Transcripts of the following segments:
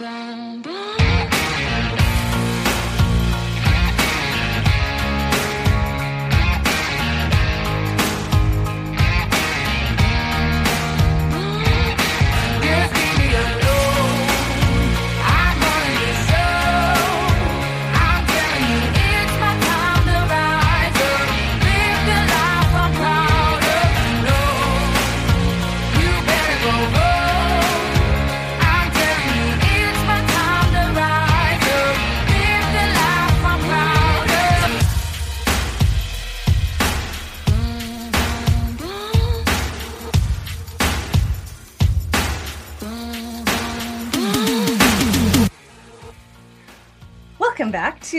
down.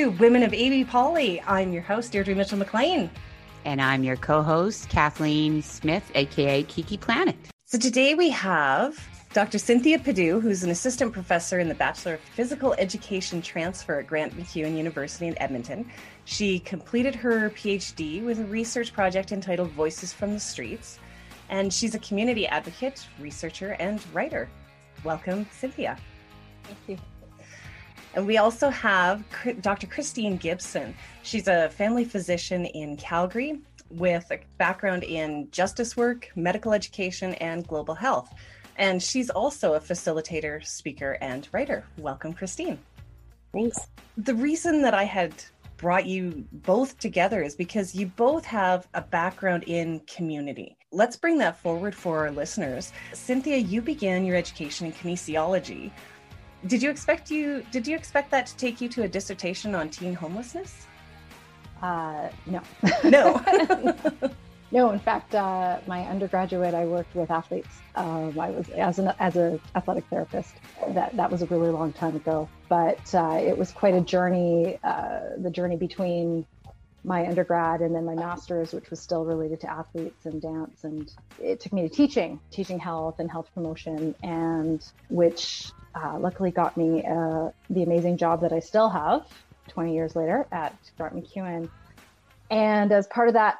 To Women of ABpoli. I'm your host, Deirdre Mitchell MacLean. And I'm your co host, Kathleen Smith, aka Kiki Planet. So today we have Dr. Cynthia Puddu, who's an assistant professor in the Bachelor of Physical Education Transfer at Grant MacEwan University in Edmonton. She completed her PhD with a research project entitled Voices from the Streets, and she's a community advocate, researcher, and writer. Welcome, Cynthia. Thank you. And we also have Dr. Christine Gibson. She's a family physician in Calgary with a background in justice work, medical education, and global health. And she's also a facilitator, speaker, and writer. Welcome, Christine. Thanks. The reason that I had brought you both together is because you both have a background in community. Let's bring that forward for our listeners. Cynthia, you began your education in kinesiology did you expect you did you expect that to take you to a dissertation on teen homelessness? Uh, no. No. no, in fact, uh, my undergraduate, I worked with athletes. Um, I was as an as a athletic therapist. That that was a really long time ago, but uh, it was quite a journey. Uh, the journey between my undergrad and then my master's, which was still related to athletes and dance. And it took me to teaching, teaching health and health promotion, and which uh, luckily got me uh, the amazing job that I still have 20 years later at Grant MacEwan. And as part of that,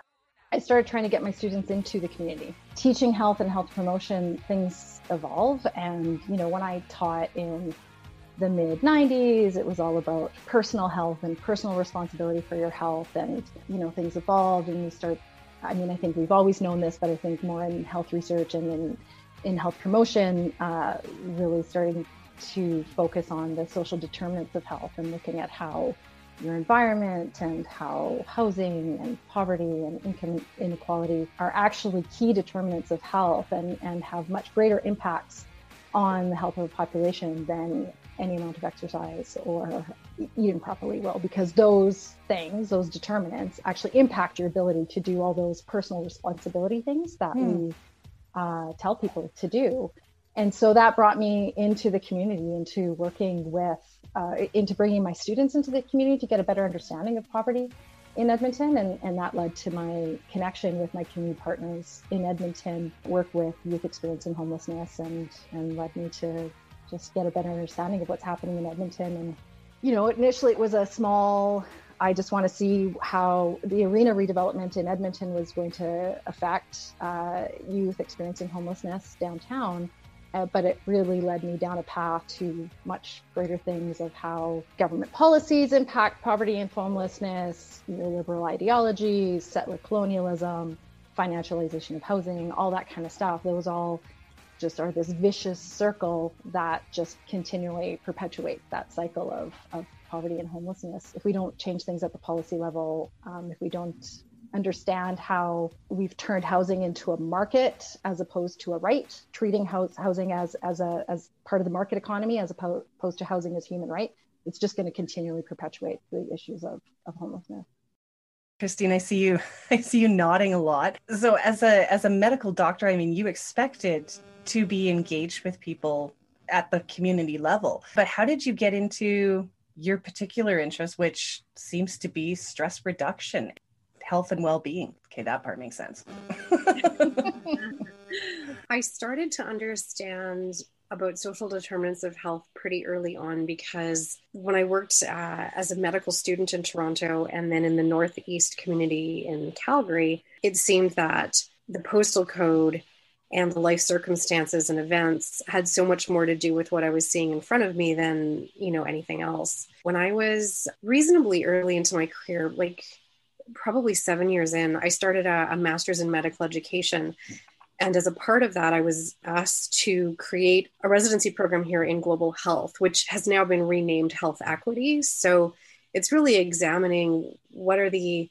I started trying to get my students into the community. Teaching health and health promotion, things evolve. And, you know, when I taught in the mid 90s, it was all about personal health and personal responsibility for your health. And, you know, things evolved and you start, I mean, I think we've always known this, but I think more in health research and in, in health promotion, uh, really starting to focus on the social determinants of health and looking at how your environment and how housing and poverty and income inequality are actually key determinants of health and, and have much greater impacts on the health of a population than any amount of exercise or eating properly will because those things those determinants actually impact your ability to do all those personal responsibility things that mm. we uh, tell people to do and so that brought me into the community, into working with, uh, into bringing my students into the community to get a better understanding of poverty in Edmonton. And, and that led to my connection with my community partners in Edmonton, work with youth experiencing homelessness, and, and led me to just get a better understanding of what's happening in Edmonton. And, you know, initially it was a small I just want to see how the arena redevelopment in Edmonton was going to affect uh, youth experiencing homelessness downtown. Uh, but it really led me down a path to much greater things of how government policies impact poverty and homelessness, neoliberal ideologies, settler colonialism, financialization of housing, all that kind of stuff. Those all just are this vicious circle that just continually perpetuates that cycle of, of poverty and homelessness. If we don't change things at the policy level, um, if we don't understand how we've turned housing into a market as opposed to a right, treating house, housing as, as, a, as part of the market economy as opposed to housing as human right. It's just going to continually perpetuate the issues of, of homelessness. Christine, I see you. I see you nodding a lot. So, as a as a medical doctor, I mean, you expected to be engaged with people at the community level, but how did you get into your particular interest, which seems to be stress reduction? Health and well-being okay that part makes sense i started to understand about social determinants of health pretty early on because when I worked uh, as a medical student in Toronto and then in the Northeast community in Calgary, it seemed that the postal code and the life circumstances and events had so much more to do with what I was seeing in front of me than, you know, anything else. When I was reasonably early into my career, like probably seven years in, I started a, a master's in medical education. And as a part of that, I was asked to create a residency program here in global health, which has now been renamed Health Equity. So it's really examining what are the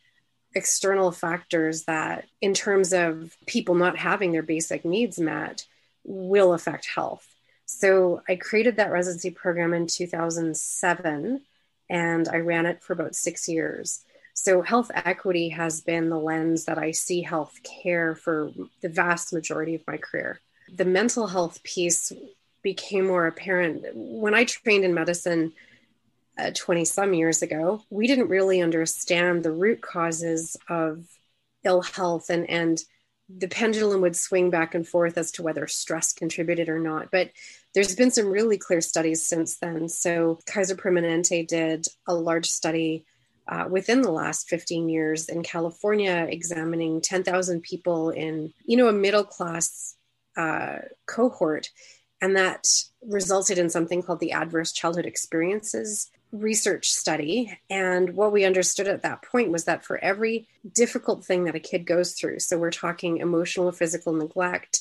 external factors that, in terms of people not having their basic needs met, will affect health. So I created that residency program in 2007 and I ran it for about six years. So, health equity has been the lens that I see health care for the vast majority of my career. The mental health piece became more apparent when I trained in medicine 20 uh, some years ago, we didn't really understand the root causes of ill health and, and the pendulum would swing back and forth as to whether stress contributed or not. But there's been some really clear studies since then. So Kaiser Permanente did a large study uh, within the last 15 years in California, examining 10,000 people in, you know, a middle class uh, cohort. And that resulted in something called the Adverse Childhood Experiences research study. And what we understood at that point was that for every difficult thing that a kid goes through, so we're talking emotional physical neglect,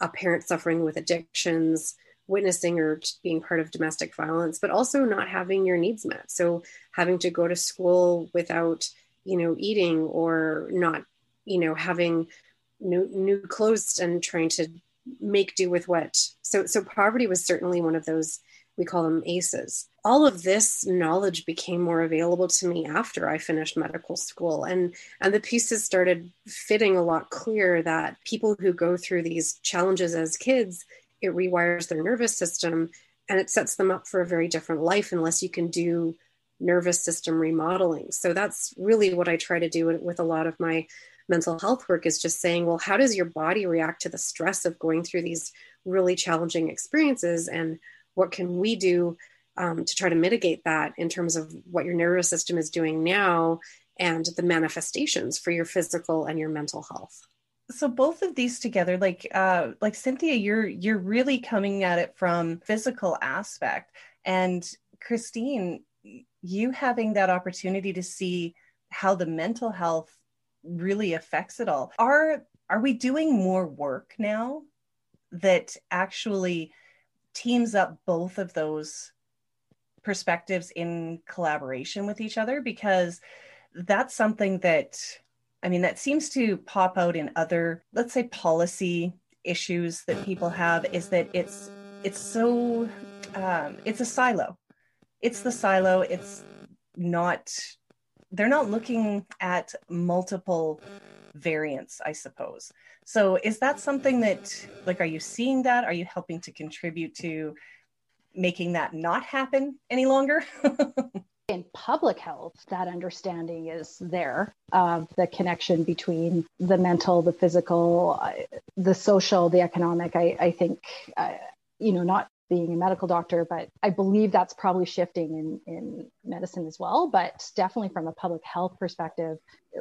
a parent suffering with addictions, witnessing or being part of domestic violence, but also not having your needs met. So having to go to school without, you know, eating or not, you know, having new, new clothes and trying to make do with what. So, so poverty was certainly one of those we call them ACEs. All of this knowledge became more available to me after I finished medical school. And, and the pieces started fitting a lot clearer that people who go through these challenges as kids, it rewires their nervous system and it sets them up for a very different life unless you can do nervous system remodeling. So that's really what I try to do with a lot of my mental health work is just saying, well, how does your body react to the stress of going through these really challenging experiences? And what can we do um, to try to mitigate that in terms of what your nervous system is doing now and the manifestations for your physical and your mental health so both of these together like uh like cynthia you're you're really coming at it from physical aspect. And christine you having that opportunity to see how the mental health really affects it all are are we doing more work now that actually teams up both of those perspectives in collaboration with each other? Because that's something that I mean that seems to pop out in other let's say policy issues that people have is that it's it's so um, it's a silo it's the silo it's not they're not looking at multiple variants i suppose so is that something that like are you seeing that? Are you helping to contribute to making that not happen any longer? in public health, that understanding is there of the connection between the mental, the physical, uh, the social, the economic. I, I think, uh, you know, not being a medical doctor, but I believe that's probably shifting in, in medicine as well. But definitely from a public health perspective,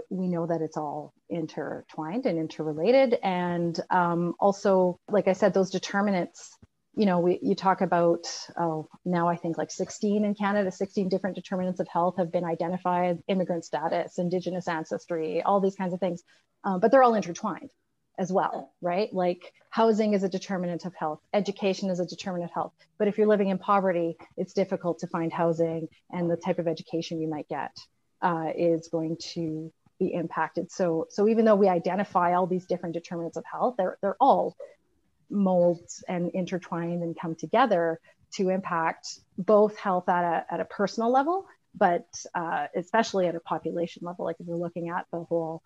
we know that it's all intertwined and interrelated. And um, also, like I said, those determinants, you know, we, you talk about, oh, now I think like 16 in Canada, 16 different determinants of health have been identified immigrant status, indigenous ancestry, all these kinds of things. Um, but they're all intertwined as well, right? Like housing is a determinant of health, education is a determinant of health. But if you're living in poverty, it's difficult to find housing, and the type of education you might get uh, is going to be impacted. So, so even though we identify all these different determinants of health, they're they're all molds and intertwined and come together to impact both health at a at a personal level, but uh, especially at a population level. Like if you're looking at the whole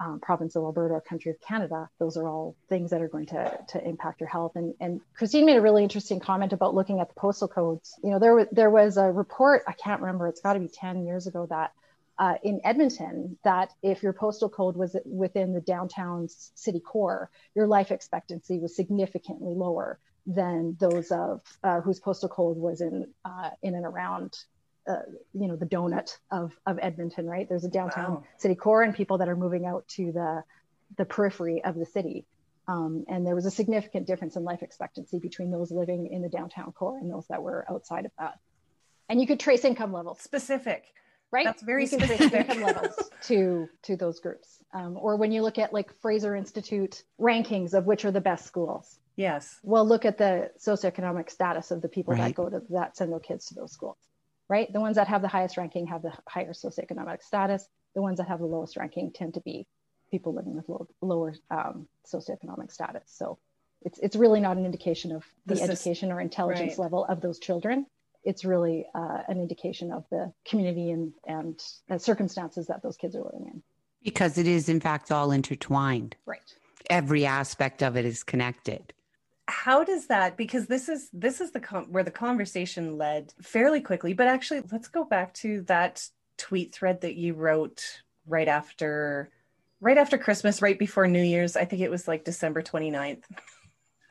um, province of Alberta or country of Canada, those are all things that are going to, to impact your health. And, and Christine made a really interesting comment about looking at the postal codes. You know, there, there was a report, I can't remember, it's got to be 10 years ago that uh, in Edmonton, that if your postal code was within the downtown city core, your life expectancy was significantly lower than those of uh, whose postal code was in uh, in and around uh, you know the donut of of Edmonton, right? There's a downtown wow. city core and people that are moving out to the the periphery of the city. Um, and there was a significant difference in life expectancy between those living in the downtown core and those that were outside of that. And you could trace income levels. Specific. Right. That's very you specific. trace income levels to to those groups. Um, or when you look at like Fraser Institute rankings of which are the best schools. Yes. Well, look at the socioeconomic status of the people Right. that go to that send their kids to those schools. Right. The ones that have the highest ranking have the higher socioeconomic status. The ones that have the lowest ranking tend to be people living with low, lower um, socioeconomic status. So it's it's really not an indication of the, The sys- education or intelligence right. level of those children. It's really uh, an indication of the community and and uh, circumstances that those kids are living in. Because it is, in fact, all intertwined. Right. Every aspect of it is connected. how does that because this is this is the com- where the conversation led fairly quickly but actually let's go back to that tweet thread that you wrote right after right after christmas right before new year's i think it was like december 29th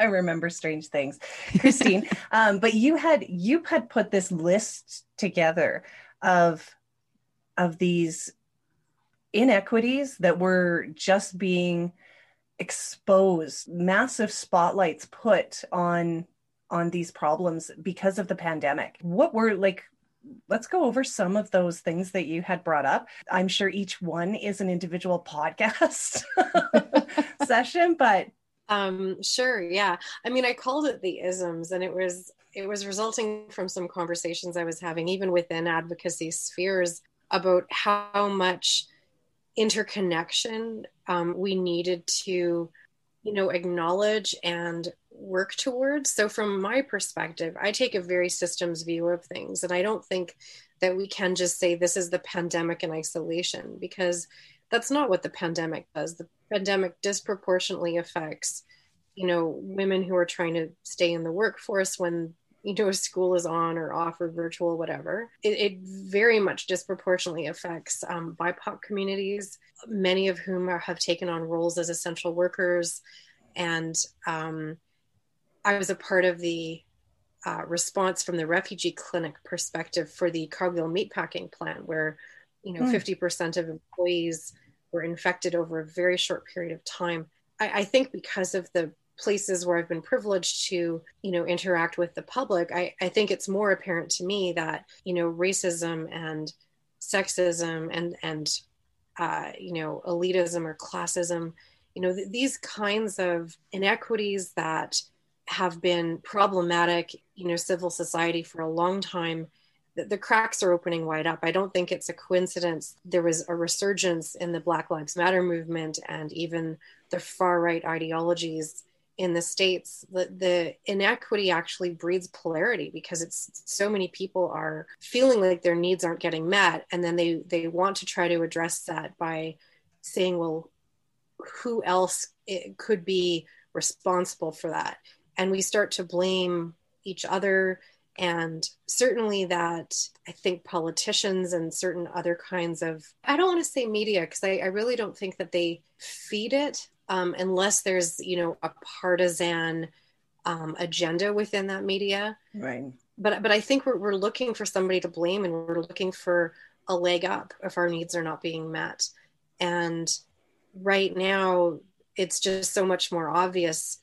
i remember strange things christine. Um, but you had you had put this list together of of these inequities that were just being exposed massive spotlights put on on these problems because of the pandemic. What were like let's go over some of those things that you had brought up. I'm sure each one is an individual podcast session but Um, sure, yeah. I mean, I called it the isms, and it was it was resulting from some conversations I was having, even within advocacy spheres, about how much interconnection um, we needed to, you know, acknowledge and work towards. So, from my perspective, I take a very systems view of things, and I don't think that we can just say this is the pandemic in isolation because that's not what the pandemic does. The pandemic disproportionately affects, you know, women who are trying to stay in the workforce when you know school is on or off or virtual, whatever. It, it very much disproportionately affects um, BIPOC communities, many of whom are, have taken on roles as essential workers, and um, I was a part of the uh, response from the refugee clinic perspective for the Cargill meatpacking plant, where you know Hmm. 50% of employees were infected over a very short period of time. I, I think because of the places where I've been privileged to, you know, interact with the public, I, I think it's more apparent to me that, you know, racism and sexism and and uh, you know, elitism or classism, you know, th- these kinds of inequities that have been problematic, you know, civil society for a long time the, cracks are opening wide up. I don't think it's a coincidence. There was a resurgence in the Black Lives Matter movement and even the far right ideologies in the states. The, the inequity actually breeds polarity because it's so many people are feeling like their needs aren't getting met, and then they they want to try to address that by saying, well, who else could be responsible for that? And we start to blame each other and certainly that i think politicians and certain other kinds of i don't want to say media because I, I really don't think that they feed it um, unless there's you know a partisan um, agenda within that media. Right. But but i think we're, we're looking for somebody to blame and we're looking for a leg up if our needs are not being met. And right now it's just so much more obvious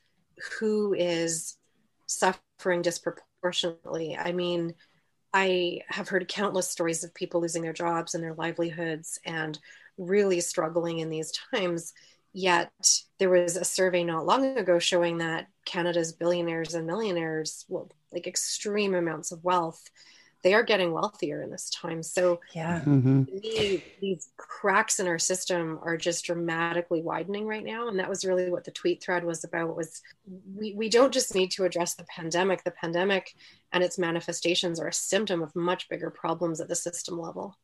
who is suffering disproportionately disproportionately. I mean, I have heard countless stories of people losing their jobs and their livelihoods and really struggling in these times. Yet there was a survey not long ago showing that Canada's billionaires and millionaires, well, like extreme amounts of wealth, they are getting wealthier in this time. So yeah Mhm. to me, these cracks in our system are just dramatically widening right now and that was really what the tweet thread was about was we, we don't just need to address the pandemic the pandemic and its manifestations are a symptom of much bigger problems at the system level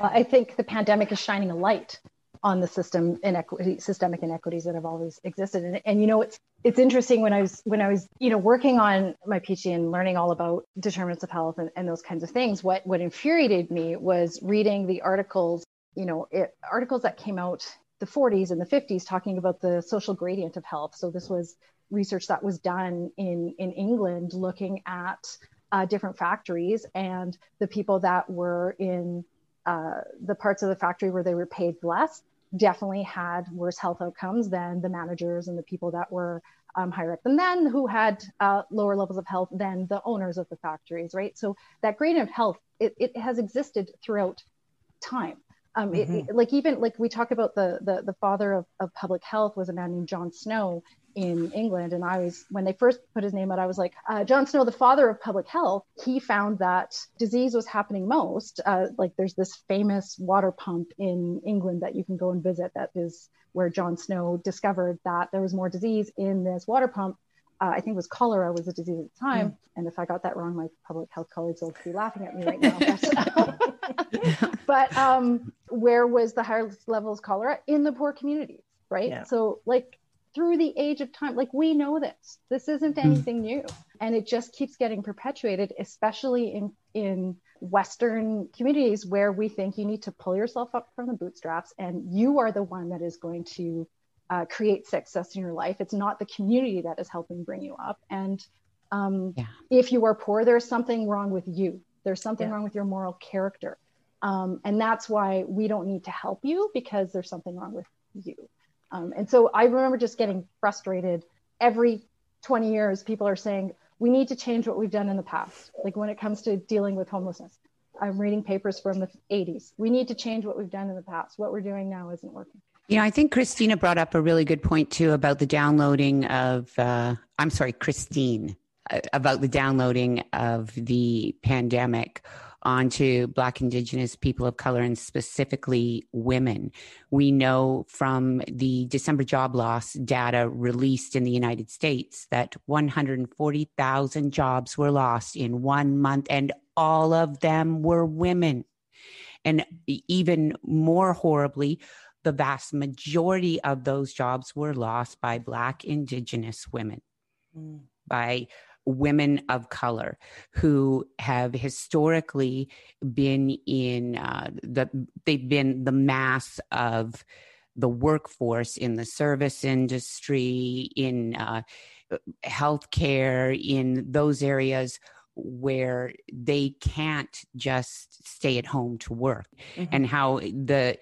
Uh, I think the pandemic is shining a light on the system inequity, systemic inequities that have always existed. And, and you know, it's it's interesting when I was when I was you know working on my PhD and learning all about determinants of health and, and those kinds of things. What what infuriated me was reading the articles, you know, it, articles that came out the 40s and the 50s talking about the social gradient of health. So this was research that was done in in England looking at uh, different factories and the people that were in uh, the parts of the factory where they were paid less, definitely had worse health outcomes than the managers and the people that were um, higher up than then who had uh, lower levels of health than the owners of the factories, right? So that gradient of health, it, it has existed throughout time. Um, mm-hmm. it, it, like even like we talk about the the, the father of, of public health was a man named John Snow in England, and I was when they first put his name out, I was like uh, John Snow, the father of public health. He found that disease was happening most. Uh, like there's this famous water pump in England that you can go and visit. That is where John Snow discovered that there was more disease in this water pump. Uh, I think it was cholera was a disease at the time. Mm. And if I got that wrong, my public health colleagues will be laughing at me right now. but um, where was the highest levels cholera in the poor communities, right? Yeah. So like through the age of time, like we know this. This isn't hmm. anything new, and it just keeps getting perpetuated, especially in in Western communities where we think you need to pull yourself up from the bootstraps, and you are the one that is going to uh, create success in your life. It's not the community that is helping bring you up. And um, yeah. if you are poor, there's something wrong with you. There's something yeah. wrong with your moral character. Um, and that's why we don't need to help you because there's something wrong with you. Um, and so I remember just getting frustrated every 20 years. People are saying, we need to change what we've done in the past, like when it comes to dealing with homelessness. I'm reading papers from the 80s. We need to change what we've done in the past. What we're doing now isn't working. You know, I think Christina brought up a really good point too about the downloading of, uh, I'm sorry, Christine, uh, about the downloading of the pandemic onto Black, Indigenous people of color, and specifically women. We know from the December job loss data released in the United States that 140,000 jobs were lost in one month, and all of them were women. And even more horribly, the vast majority of those jobs were lost by Black, Indigenous women, mm. by women of color who have historically been in uh, the they've been the mass of the workforce in the service industry in uh, healthcare in those areas where they can't just stay at home to work mm-hmm. and how the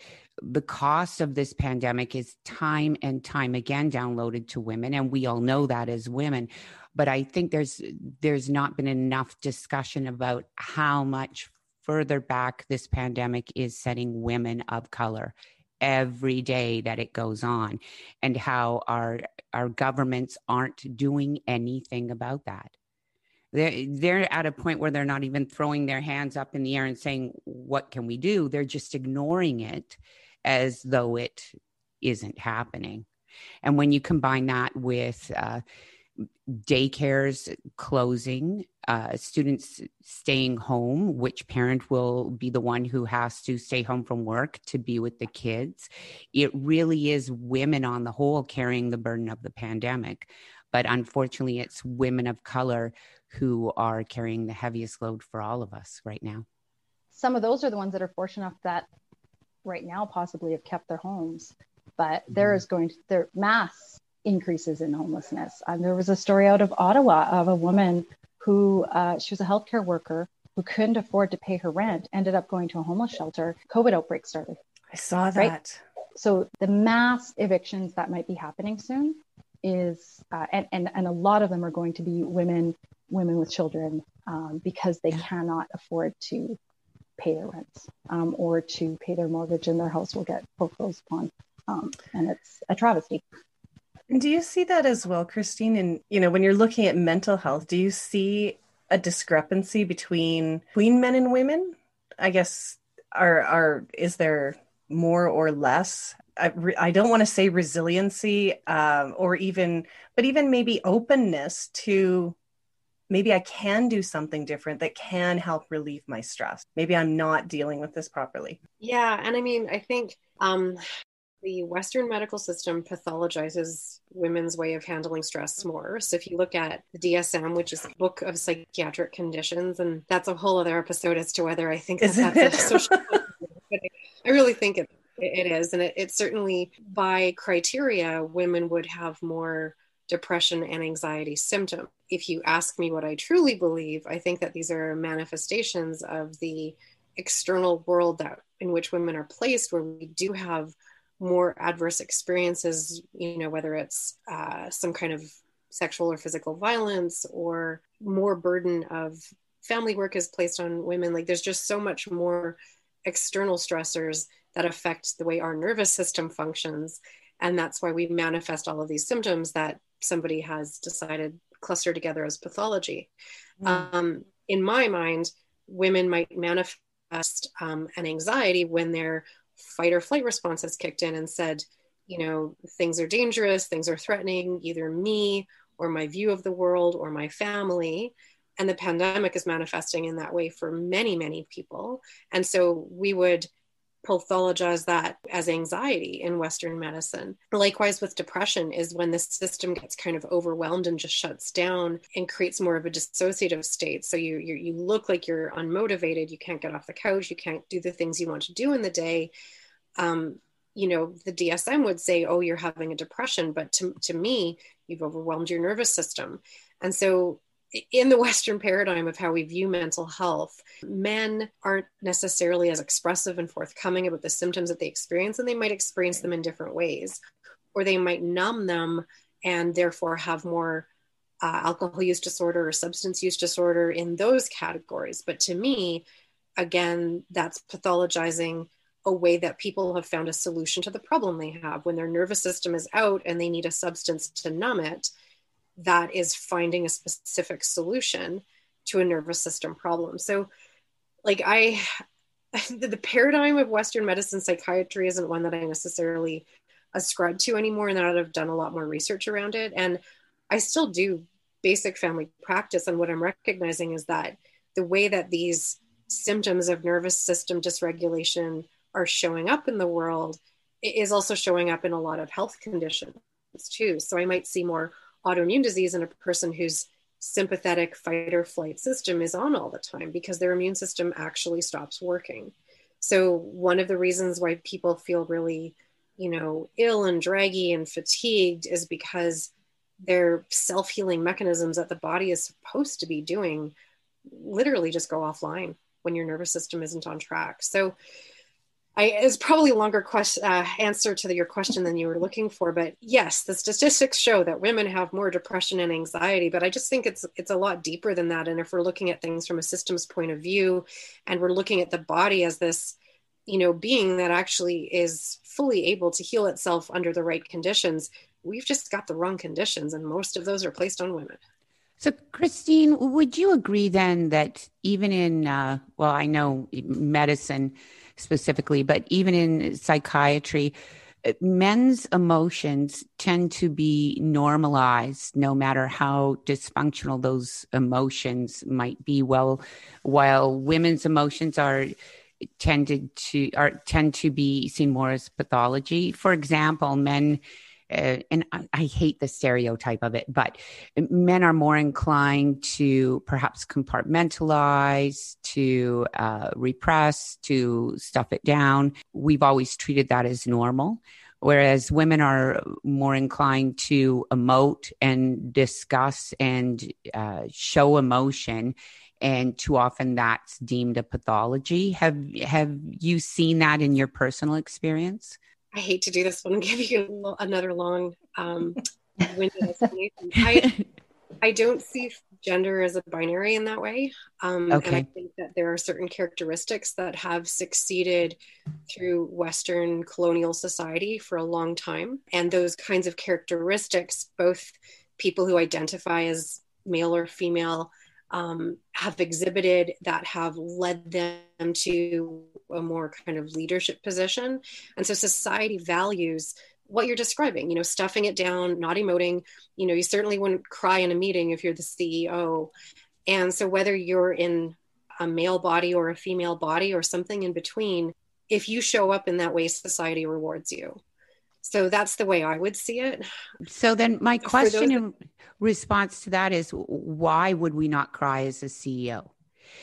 the cost of this pandemic is time and time again downloaded to women and we all know that as women. But I think there's there's not been enough discussion about how much further back this pandemic is setting women of color every day that it goes on and how our our governments aren't doing anything about that. They're, they're at a point where they're not even throwing their hands up in the air and saying what can we do? They're just ignoring it as though it isn't happening and when you combine that with uh, daycares closing, uh, students staying home, which parent will be the one who has to stay home from work to be with the kids. It really is women on the whole carrying the burden of the pandemic. But unfortunately, it's women of color who are carrying the heaviest load for all of us right now. Some of those are the ones that are fortunate enough that right now possibly have kept their homes. But there mm-hmm. is going to, there mass increases in homelessness. Um, there was a story out of Ottawa of a woman who uh, she was a healthcare worker who couldn't afford to pay her rent, ended up going to a homeless shelter. COVID outbreak started. I saw that. Right? So the mass evictions that might be happening soon is, uh, and, and and a lot of them are going to be women, women with children, um, because they cannot afford to pay their rents um, or to pay their mortgage, and their house will get foreclosed upon. Um, and it's a travesty. Do you see that as well, Christine? And you know, when you're looking at mental health, do you see a discrepancy between between men and women? I guess are are is there more or less? I, I don't want to say resiliency um, or even, but even maybe openness to maybe I can do something different that can help relieve my stress. Maybe I'm not dealing with this properly. Yeah. And I mean, I think um, the Western medical system pathologizes women's way of handling stress more. So if you look at the DSM, which is book of psychiatric conditions, and that's a whole other episode as to whether I think that that's a social. I really think it it is, and it, it certainly by criteria, women would have more depression and anxiety symptom. If you ask me what I truly believe, I think that these are manifestations of the external world that in which women are placed, where we do have more adverse experiences, you know, whether it's uh, some kind of sexual or physical violence or more burden of family work is placed on women. Like there's just so much more external stressors that affect the way our nervous system functions. And that's why we manifest all of these symptoms that somebody has decided cluster together as pathology. Mm. Um, in my mind, women might manifest um, an anxiety when their fight or flight response has kicked in and said, you know, things are dangerous, things are threatening, either me or my view of the world or my family. And the pandemic is manifesting in that way for many, many people. And so we would pathologize that as anxiety in Western medicine. Likewise, with depression, is when the system gets kind of overwhelmed and just shuts down and creates more of a dissociative state. So you you, you look like you're unmotivated, you can't get off the couch, you can't do the things you want to do in the day. Um, you know, the DSM would say, "Oh, you're having a depression," but to to me, you've overwhelmed your nervous system, and so in the Western paradigm of how we view mental health, men aren't necessarily as expressive and forthcoming about the symptoms that they experience, and they might experience them in different ways, or they might numb them and therefore have more uh, alcohol use disorder or substance use disorder in those categories. But to me, again, that's pathologizing a way that people have found a solution to the problem they have when their nervous system is out and they need a substance to numb it that is finding a specific solution to a nervous system problem. So, like, I, the paradigm of Western medicine psychiatry isn't one that I necessarily ascribe to anymore, and that I've done a lot more research around it. And I still do basic family practice. And what I'm recognizing is that the way that these symptoms of nervous system dysregulation are showing up in the world is also showing up in a lot of health conditions too. So I might see more autoimmune disease in a person whose sympathetic fight or flight system is on all the time because their immune system actually stops working. So, one of the reasons why people feel really, you know, ill and draggy and fatigued is because their self healing mechanisms that the body is supposed to be doing literally just go offline when your nervous system isn't on track. So, I, it's probably a longer question, uh, answer to the, your question than you were looking for, but yes, the statistics show that women have more depression and anxiety. But I just think it's it's a lot deeper than that. And if we're looking at things from a systems point of view, and we're looking at the body as this, you know, being that actually is fully able to heal itself under the right conditions, we've just got the wrong conditions, and most of those are placed on women. So, Christine, would you agree then that even in, uh, well, I know medicine specifically, but even in psychiatry, men's emotions tend to be normalized no matter how dysfunctional those emotions might be. Well while women's emotions are tended to are tend to be seen more as pathology. For example men uh, and I, I, hate the stereotype of it, but men are more inclined to perhaps compartmentalize, to uh, repress, to stuff it down. We've always treated that as normal. Whereas women are more inclined to emote and discuss and uh, show emotion and too often that's deemed a pathology. Have have you seen that in your personal experience? I hate to do this one and give you another long um, winded explanation. I, I don't see gender as a binary in that way. Um, okay. And I think that there are certain characteristics that have succeeded through Western colonial society for a long time. And those kinds of characteristics, both people who identify as male or female um, have exhibited that have led them to a more kind of leadership position. And so society values what you're describing, you know, stuffing it down, not emoting. You know, you certainly wouldn't cry in a meeting if you're the CEO. And so whether you're in a male body or a female body or something in between, if you show up in that way, society rewards you. So that's the way I would see it. So then my question in response to that is why would we not cry as a CEO?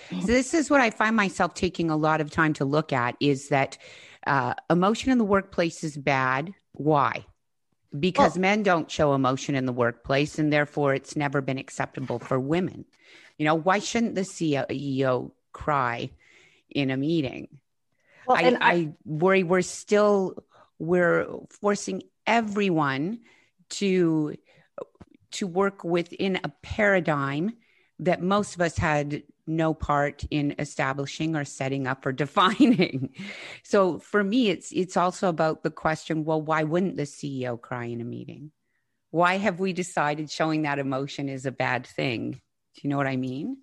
So this is what I find myself taking a lot of time to look at is that uh, emotion in the workplace is bad. Why? Because well, men don't show emotion in the workplace, and therefore it's never been acceptable for women. You know, why shouldn't the CEO cry in a meeting? Well, I, I, I worry we're still we're forcing everyone to to work within a paradigm that most of us had no part in establishing or setting up or defining. So for me it's it's also about the question well why wouldn't the CEO cry in a meeting? Why have we decided showing that emotion is a bad thing? Do you know what I mean?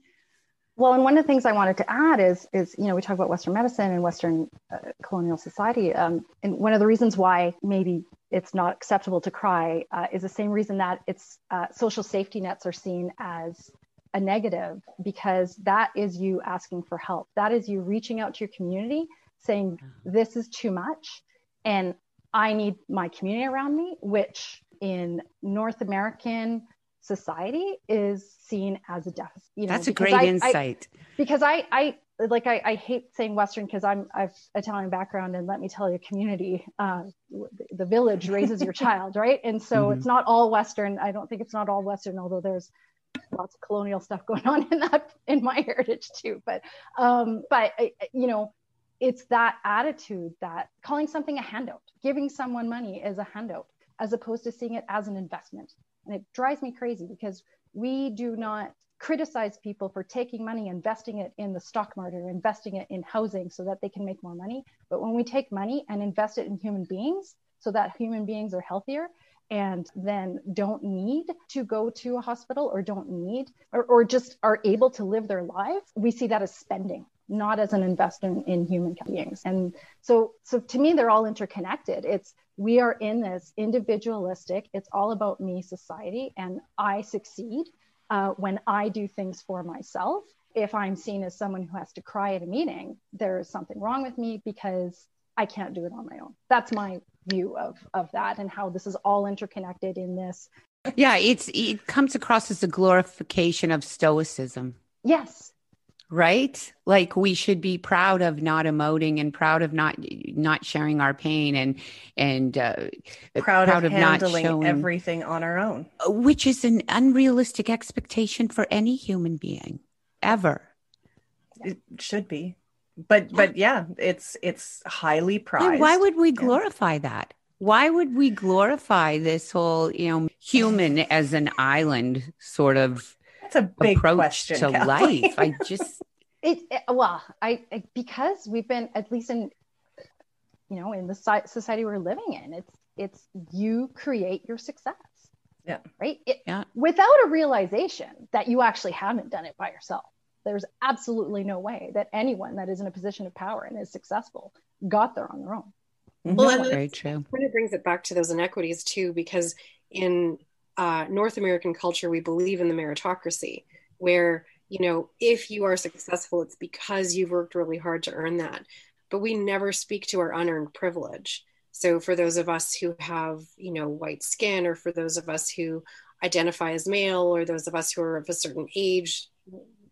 Well, and one of the things I wanted to add is, is you know, we talk about Western medicine and Western uh, colonial society, um, and one of the reasons why maybe it's not acceptable to cry uh, is the same reason that it's uh, social safety nets are seen as a negative because that is you asking for help. That is you reaching out to your community, saying this is too much, and I need my community around me, which in North American society is seen as a deficit. You know, That's a great I, insight. I, because I, I like I, I hate saying Western because I'm I've Italian background and let me tell you, community, uh, the village raises your child, right? And so mm-hmm. it's not all Western. I don't think it's not all Western, although there's lots of colonial stuff going on in that in my heritage too. But um, but you know, it's that attitude that calling something a handout, giving someone money is a handout, as opposed to seeing it as an investment. And it drives me crazy because we do not criticize people for taking money, investing it in the stock market or investing it in housing so that they can make more money. But when we take money and invest it in human beings so that human beings are healthier and then don't need to go to a hospital or don't need or, or just are able to live their life, we see that as spending not as an investment in human beings. And so, so to me, they're all interconnected. It's we are in this individualistic, it's all about me society, and I succeed uh, when I do things for myself. If I'm seen as someone who has to cry at a meeting, there is something wrong with me because I can't do it on my own. That's my view of of that and how this is all interconnected in this. Yeah, it's it comes across as a glorification of stoicism. Yes, right like we should be proud of not emoting and proud of not not sharing our pain and and uh, proud, proud of, of handling not showing, everything on our own uh, which is an unrealistic expectation for any human being ever it should be but but yeah it's it's highly prized why would we glorify yeah. that why would we glorify this whole you know human as an island sort of that's a big approach question, to Kelly. life. I just it, it, well, I, I because we've been at least in you know in the society we're living in, it's it's you create your success. Yeah. Right. It, yeah. Without a realization that you actually haven't done it by yourself, there's absolutely no way that anyone that is in a position of power and is successful got there on their own. Well, no very true. Kind of brings it back to those inequities too, because in uh, North American culture, we believe in the meritocracy, where, you know, if you are successful, it's because you've worked really hard to earn that. But we never speak to our unearned privilege. So for those of us who have, you know, white skin, or for those of us who identify as male, or those of us who are of a certain age,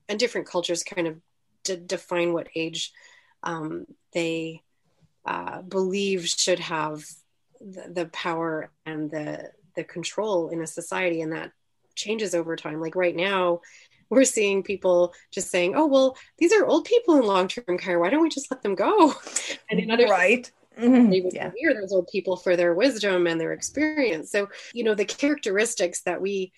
and different cultures kind of d- define what age um, they uh, believe should have the, the power and the the control in a society and that changes over time. Like right now we're seeing people just saying oh well these are old people in long-term care. Why don't we just let them go? And in other right. mm-hmm. they would yeah. hear those old people for their wisdom and their experience. So you know the characteristics that we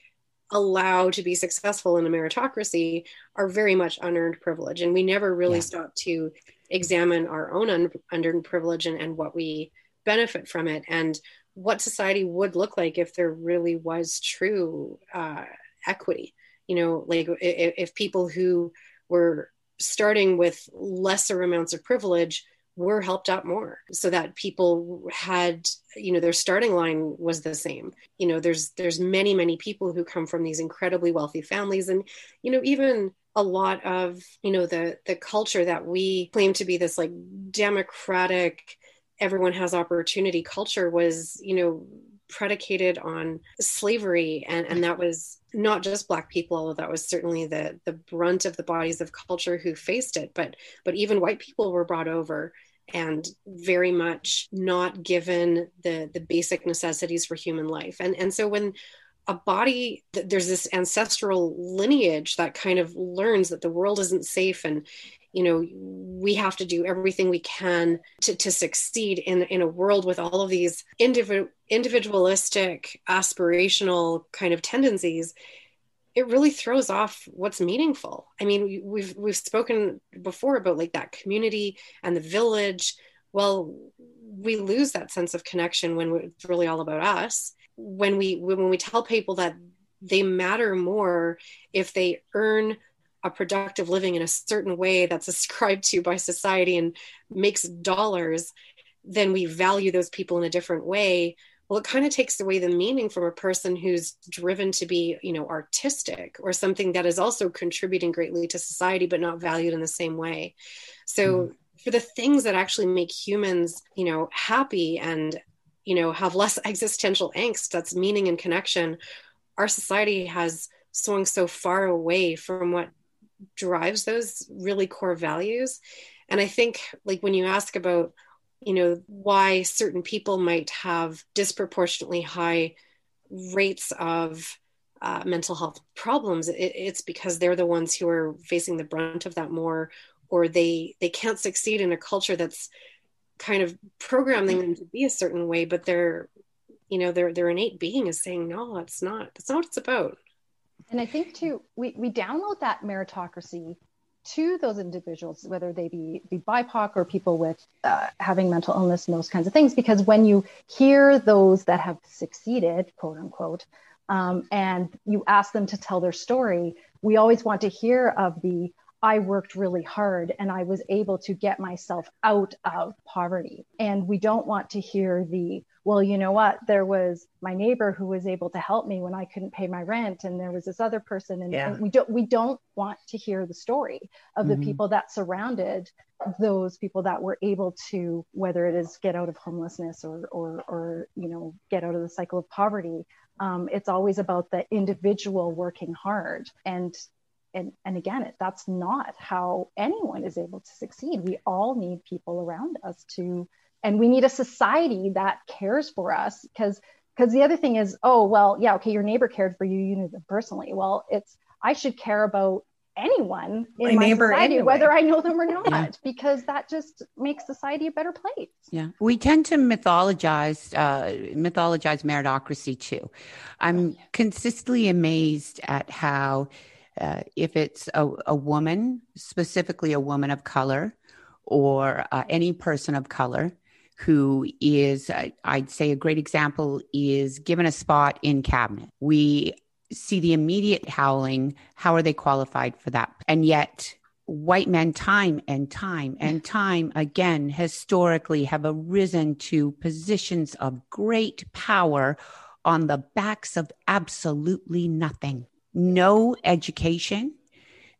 allow to be successful in a meritocracy are very much unearned privilege and we never really yeah. stop to examine our own un- unearned privilege and, and what we benefit from it and what society would look like if there really was true uh, equity. You know, like if, if people who were starting with lesser amounts of privilege were helped out more so that people had you know their starting line was the same. You know there's there's many many people who come from these incredibly wealthy families. And you know even a lot of you know the the culture that we claim to be this like democratic everyone has opportunity culture was you know predicated on slavery. And and that was not just black people that was certainly the the brunt of the bodies of culture who faced it but but even white people were brought over and very much not given the the basic necessities for human life. And and so when a body there's this ancestral lineage that kind of learns that the world isn't safe and you know we have to do everything we can to, to succeed in in a world with all of these individual individualistic aspirational kind of tendencies it really throws off what's meaningful. I mean we've we've spoken before about like that community and the village. Well we lose that sense of connection when it's really all about us. When we when we tell people that they matter more if they earn a productive living in a certain way that's ascribed to by society and makes dollars, then we value those people in a different way. Well, it kind of takes away the meaning from a person who's driven to be, you know, artistic or something that is also contributing greatly to society, but not valued in the same way. So, mm. for the things that actually make humans, you know, happy and, you know, have less existential angst, that's meaning and connection, our society has swung so far away from what drives those really core values and i think like when you ask about you know why certain people might have disproportionately high rates of uh, mental health problems. It, it's because they're the ones who are facing the brunt of that more or they they can't succeed in a culture that's kind of programming them to be a certain way but their you know their their innate being is saying no it's not that's not what it's about. And I think too, we, we download that meritocracy to those individuals, whether they be, be BIPOC or people with uh, having mental illness and those kinds of things, because when you hear those that have succeeded, quote unquote, um, and you ask them to tell their story, we always want to hear of the I worked really hard and I was able to get myself out of poverty. And we don't want to hear the, well, you know what, there was my neighbor who was able to help me when I couldn't pay my rent, and there was this other person. And, yeah. and we don't we don't want to hear the story of mm-hmm. the people that surrounded those people that were able to, whether it is get out of homelessness or or or you know, get out of the cycle of poverty. Um, it's always about the individual working hard and and and again it, that's not how anyone is able to succeed we all need people around us to and we need a society that cares for us because because the other thing is oh well yeah okay your neighbor cared for you you knew them personally well it's i should care about anyone in my, my neighbor society, anyway. whether I know them or not, yeah. because that just makes society a better place. Yeah, we tend to mythologize uh, mythologize meritocracy too. I'm consistently amazed at how uh, if it's a, a, woman, specifically a woman of color, or uh, any person of color who is, uh, I'd say a great example is given a spot in cabinet. We see the immediate howling. How are they qualified for that? And yet, white men, time and time and time again, historically have arisen to positions of great power on the backs of absolutely nothing no education,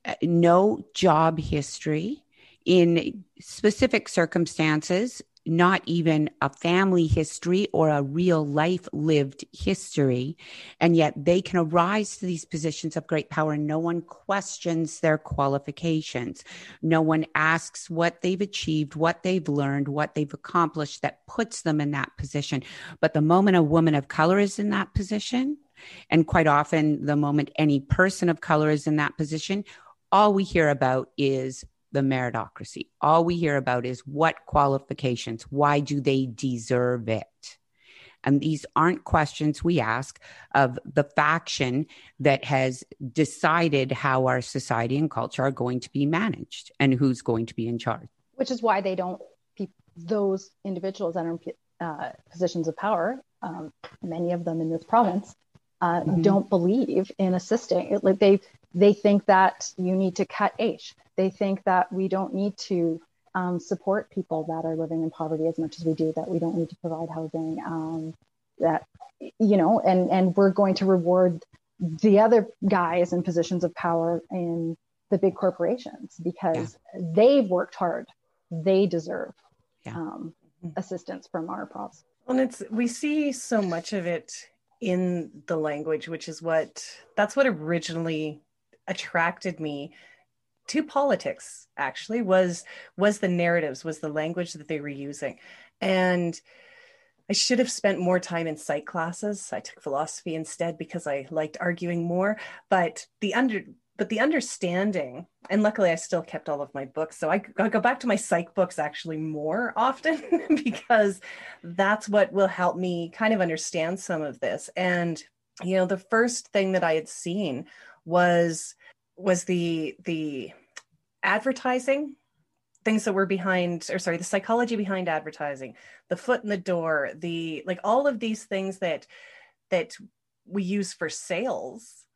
uh, no job history in specific circumstances, not even a family history or a real life lived history. And yet they can arise to these positions of great power. No one questions their qualifications. No one asks what they've achieved, what they've learned, what they've accomplished that puts them in that position. But the moment a woman of color is in that position, and quite often, the moment any person of color is in that position, all we hear about is the meritocracy. All we hear about is what qualifications, why do they deserve it? And these aren't questions we ask of the faction that has decided how our society and culture are going to be managed and who's going to be in charge. Which is why they don't, those individuals that are in uh, positions of power, um, many of them in this province, uh, mm-hmm. don't believe in assisting. It, like they they think that you need to cut AISH. They think that we don't need to um, support people that are living in poverty as much as we do. That we don't need to provide housing. Um, that you know, and and we're going to reward the other guys in positions of power in the big corporations because yeah. they've worked hard. They deserve yeah. um, mm-hmm. assistance from our province. And it's we see so much of it in the language, which is what that's what originally attracted me to politics actually was was the narratives was the language that they were using. And i should have spent more time in psych classes. I took philosophy instead because i liked arguing more. But the under but the understanding and luckily i still kept all of my books. So i, I go back to my psych books actually more often because that's what will help me kind of understand some of this. And you know the first thing that i had seen was was the the advertising things that were behind or sorry the psychology behind advertising the foot in the door the like all of these things that that we use for sales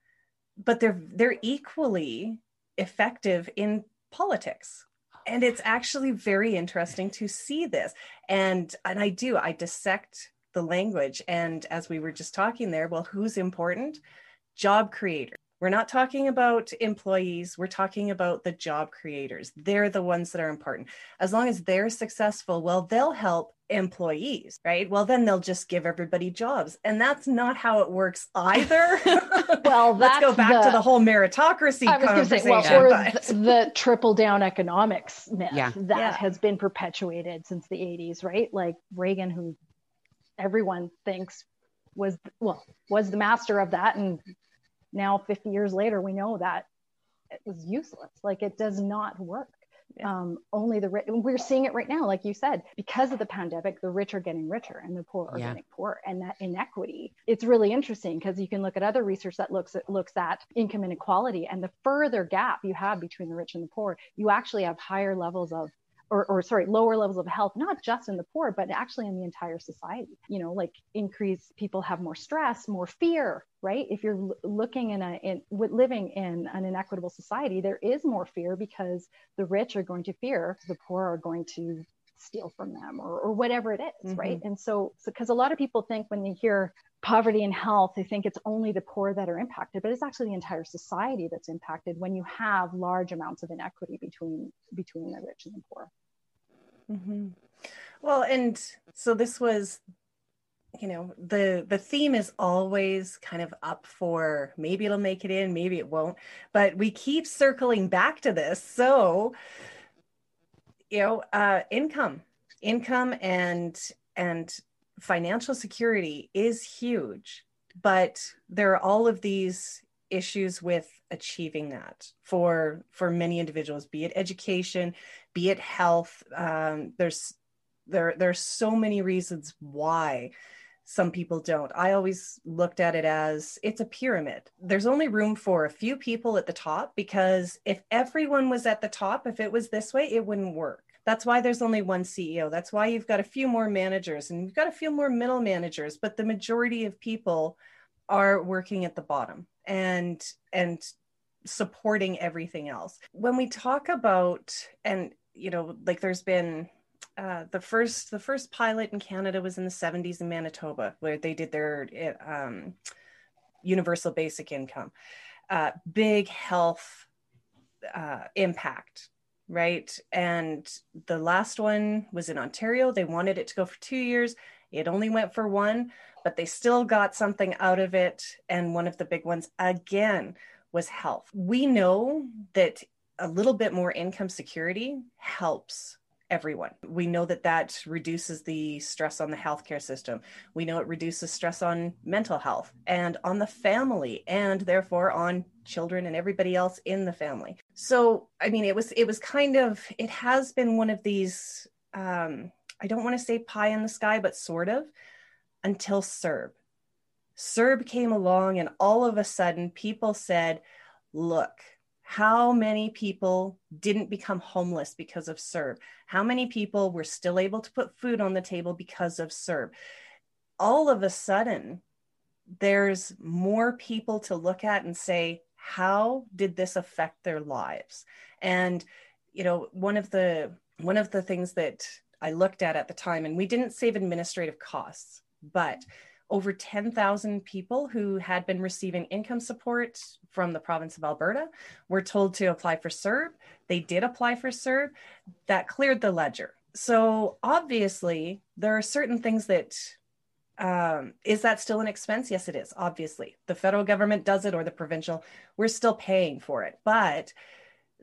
but they're they're equally effective in politics. And it's actually very interesting to see this. And and i do i dissect the language. And as we were just talking there well who's important? Job creator we're not talking about employees we're talking about the job creators they're the ones that are important as long as they're successful well they'll help employees, right? Well, then they'll just give everybody jobs. And that's not how it works either. well, let's go back the, to the whole meritocracy conversation. Say, well, or but... the, trickle down economics myth yeah. that yeah. has been perpetuated since the 80s, right? Like Reagan, who everyone thinks was, well, was the master of that. And now 50 years later, we know that it was useless. Like it does not work um, only the rich we're seeing it right now like you said because of the pandemic the rich are getting richer and the poor are yeah. getting poorer and that inequity it's really interesting because you can look at other research that looks at looks at income inequality and the further gap you have between the rich and the poor you actually have higher levels of or, or sorry, lower levels of health, not just in the poor, but actually in the entire society. You know, like increase people have more stress, more fear, right? If you're l- looking in a in living in an inequitable society, there is more fear because the rich are going to fear, the poor are going to steal from them or, or whatever it is, mm-hmm. right? And so, because so, a lot of people think when they hear poverty and health, they think it's only the poor that are impacted, but it's actually the entire society that's impacted when you have large amounts of inequity between between the rich and the poor. Mm-hmm. Well, and so this was you know the the theme is always kind of up for maybe it'll make it in maybe it won't but we keep circling back to this so you know uh income income and and financial security is huge, but there are all of these issues with achieving that for for many individuals, be it education, be it health. Um, there's there there's so many reasons why some people don't. I always looked at it as it's a pyramid. There's only room for a few people at the top because if everyone was at the top, if it was this way, it wouldn't work. That's why there's only one CEO. That's why you've got a few more managers and you've got a few more middle managers, but the majority of people are working at the bottom and and supporting everything else. When we talk about and you know like there's been uh, the first the first pilot in Canada was in the 70s in Manitoba where they did their um, universal basic income. Uh, big health uh, impact right? And the last one was in Ontario. They wanted it to go for two years. It only went for one, but they still got something out of it. And one of the big ones, again, was health. We know that a little bit more income security helps everyone. We know that that reduces the stress on the healthcare system. We know it reduces stress on mental health and on the family and therefore on children and everybody else in the family. So, I mean, it was it was kind of it has been one of these um I don't want to say pie in the sky but sort of until CERB. CERB came along and all of a sudden people said, "Look, how many people didn't become homeless because of CERB? How many people were still able to put food on the table because of CERB? All of a sudden, there's more people to look at and say, how did this affect their lives? And you know, one of the one of the things that I looked at at the time, and we didn't save administrative costs, but over 10,000 people who had been receiving income support from the province of Alberta were told to apply for CERB. They did apply for CERB. That cleared the ledger. So obviously, there are certain things that um, is that still an expense? Yes, it is. Obviously, the federal government does it or the provincial. We're still paying for it, but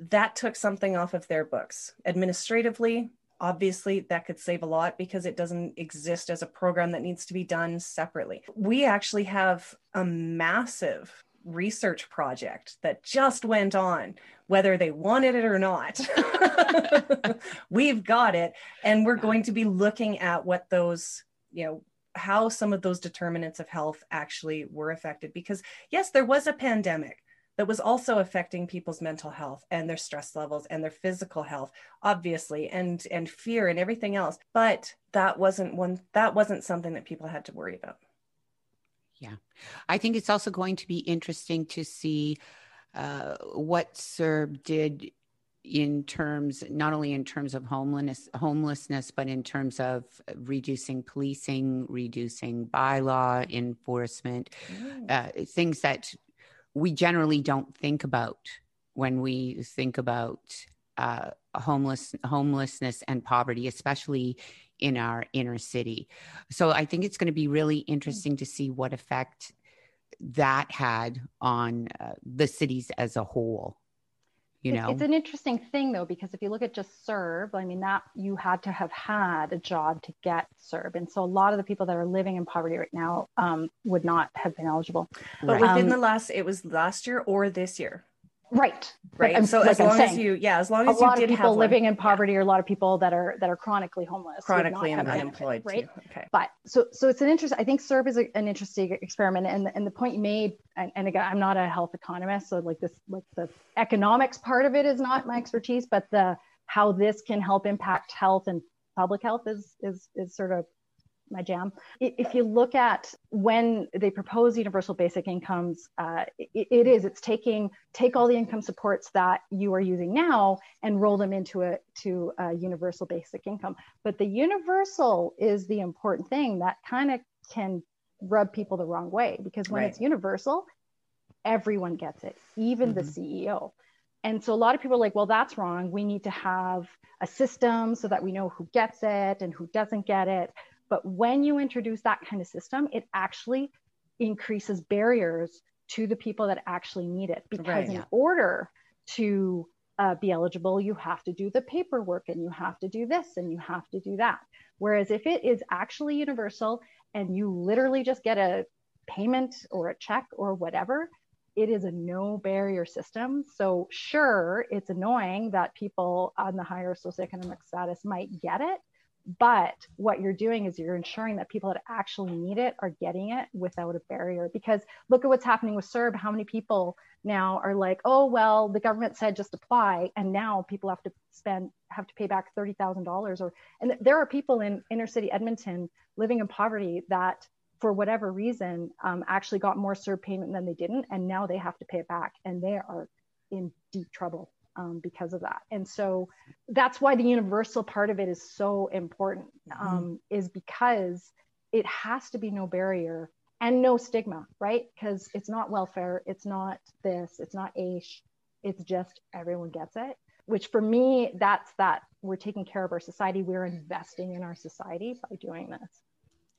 that took something off of their books. Administratively, obviously that could save a lot because it doesn't exist as a program that needs to be done separately. We actually have a massive research project that just went on, whether they wanted it or not. We've got it. And we're going to be looking at what those, you know, how some of those determinants of health actually were affected. Because, yes, there was a pandemic that was also affecting people's mental health and their stress levels and their physical health obviously and and fear and everything else. But that wasn't one that wasn't something that people had to worry about. Yeah. I think it's also going to be interesting to see uh, what CERB did in terms not only in terms of homelessness homelessness but in terms of reducing policing reducing bylaw enforcement uh, things that we generally don't think about when we think about uh, homeless homelessness and poverty, especially in our inner city. So I think it's going to be really interesting to see what effect that had on uh, the cities as a whole you know it's an interesting thing though because if you look at just CERB i mean that you had to have had a job to get CERB and so a lot of the people that are living in poverty right now um, would not have been eligible. But right. within um, the last it was last year or this year Right. Right. so like as long as you, yeah, as long as a lot of people living in poverty, yeah. or a lot of people that are that are chronically homeless, chronically unemployed, right? Too. Okay. But so so it's an interest. I think CERB is a, an interesting experiment, and and the point you made, and, and again, I'm not a health economist, so like this, like the economics part of it is not my expertise, but the how this can help impact health and public health is is is sort of my jam. If you look at when they propose universal basic incomes, uh, it, it is it's taking take all the income supports that you are using now and roll them into a to a universal basic income. But the universal is the important thing that kind of can rub people the wrong way because when right. it's universal, everyone gets it, even mm-hmm. the CEO. And so a lot of people are like, well, that's wrong. We need to have a system so that we know who gets it and who doesn't get it. But when you introduce that kind of system, it actually increases barriers to the people that actually need it. Because right, in yeah. order to uh, be eligible, you have to do the paperwork and you have to do this and you have to do that. Whereas if it is actually universal and you literally just get a payment or a check or whatever, it is a no barrier system. So, sure, it's annoying that people on the higher socioeconomic status might get it, but what you're doing is you're ensuring that people that actually need it are getting it without a barrier. Because look at what's happening with CERB. How many people now are like, oh, well, the government said just apply. And now people have to spend, have to pay back $30,000 or, and there are people in inner city Edmonton living in poverty that for whatever reason um, actually got more CERB payment than they didn't. And now they have to pay it back and they are in deep trouble um, because of that. And so that's why the universal part of it is so important, mm-hmm. um, is because it has to be no barrier and no stigma, right? Because it's not welfare, it's not this, it's not AISH, it's just everyone gets it. Which for me, that's that we're taking care of our society, we're investing in our society by doing this.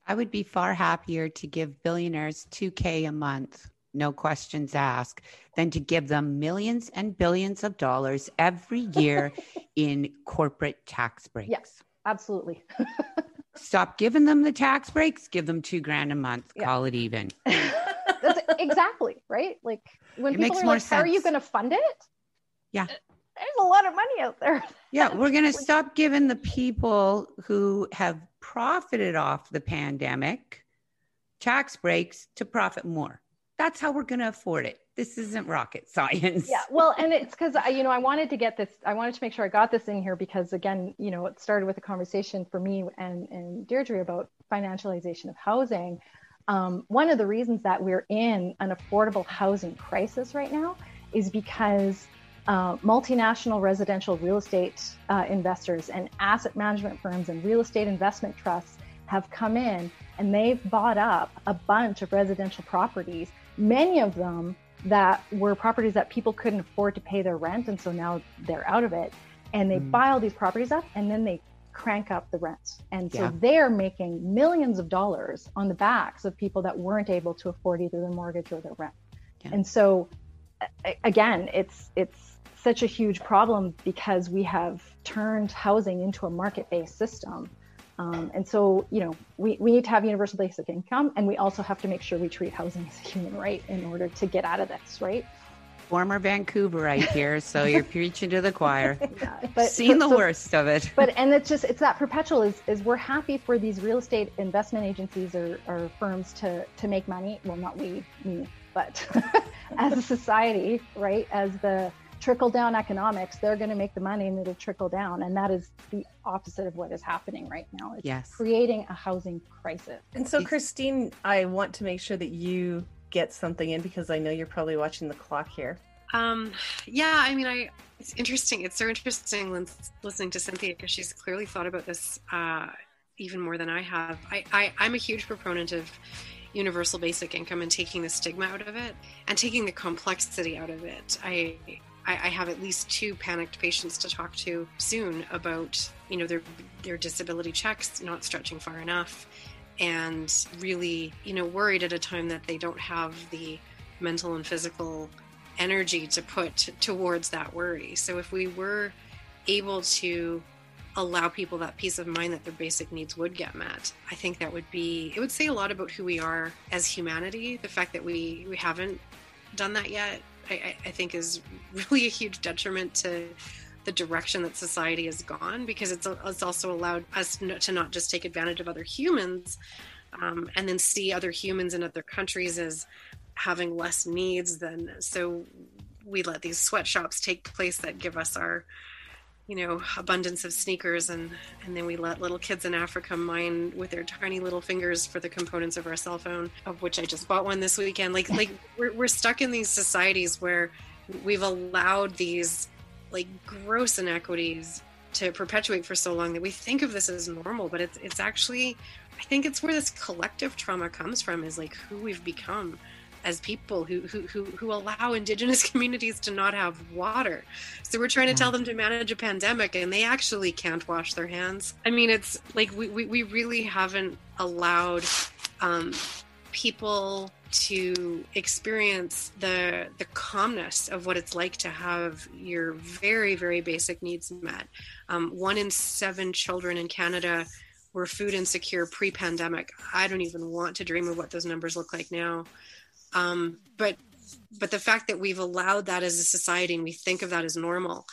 I would be far happier to give billionaires 2K a month no questions asked, than to give them millions and billions of dollars every year in corporate tax breaks. Yes, absolutely. Stop giving them the tax breaks, give them two grand a month, yeah. call it even. That's exactly right. Like when it people are like, sense. How are you going to fund it? Yeah. There's a lot of money out there. yeah, we're going to stop giving the people who have profited off the pandemic tax breaks to profit more that's how we're going to afford it. This isn't rocket science. Yeah. Well, and it's because, I, you know, I wanted to get this, I wanted to make sure I got this in here because, again, you know, it started with a conversation for me and, and Deirdre about financialization of housing. Um, one of the reasons that we're in an affordable housing crisis right now is because uh, multinational residential real estate uh, investors and asset management firms and real estate investment trusts have come in and they've bought up a bunch of residential properties many of them that were properties that people couldn't afford to pay their rent. And so now they're out of it. And they mm. buy all these properties up and then they crank up the rents. And so yeah. they're making millions of dollars on the backs of people that weren't able to afford either their mortgage or their rent. Yeah. And so again, it's it's such a huge problem because we have turned housing into a market-based system Um, and so, you know, we, we need to have universal basic income, and we also have to make sure we treat housing as a human right in order to get out of this, right? Former Vancouverite here, so you're preaching to the choir. Yeah, but Seen so, the worst of it. But and it's just it's that perpetual is is we're happy for these real estate investment agencies or, or firms to to make money. Well, not we, me, but as a society, right? As the trickle down economics, they're going to make the money and it'll trickle down. And that is the opposite of what is happening right now. It's Yes. creating a housing crisis. And so, Christine, I want to make sure that you get something in because I know you're probably watching the clock here. Um, yeah, I mean, I it's interesting. It's so interesting listening to Cynthia because she's clearly thought about this uh, even more than I have. I, I I'm a huge proponent of universal basic income and taking the stigma out of it and taking the complexity out of it. I I, I have at least two panicked patients to talk to soon about you know their their disability checks not stretching far enough and really you know worried at a time that they don't have the mental and physical energy to put towards that worry. So if we were able to allow people that peace of mind that their basic needs would get met, I think that would be it would say a lot about who we are as humanity. The fact that we we haven't done that yet, I, I- think is really a huge detriment to the direction that society has gone because it's, it's also allowed us to not just take advantage of other humans um, and then see other humans in other countries as having less needs than so we let these sweatshops take place that give us our you know abundance of sneakers and and then we let little kids in africa mine with their tiny little fingers for the components of our cell phone of which i just bought one this weekend. Like like we're, we're stuck in these societies where we've allowed these like gross inequities to perpetuate for so long that we think of this as normal but it's it's actually i think it's where this collective trauma comes from is like who we've become as people who, who who who allow indigenous communities to not have water. So we're trying to tell them to manage a pandemic and they actually can't wash their hands. I mean it's like we, we, we really haven't allowed um, people to experience the the calmness of what it's like to have your very very basic needs met. Um, one in seven children in Canada were food insecure pre-pandemic. I don't even want to dream of what those numbers look like now. Um, but but the fact that we've allowed that as a society and we think of that as normal.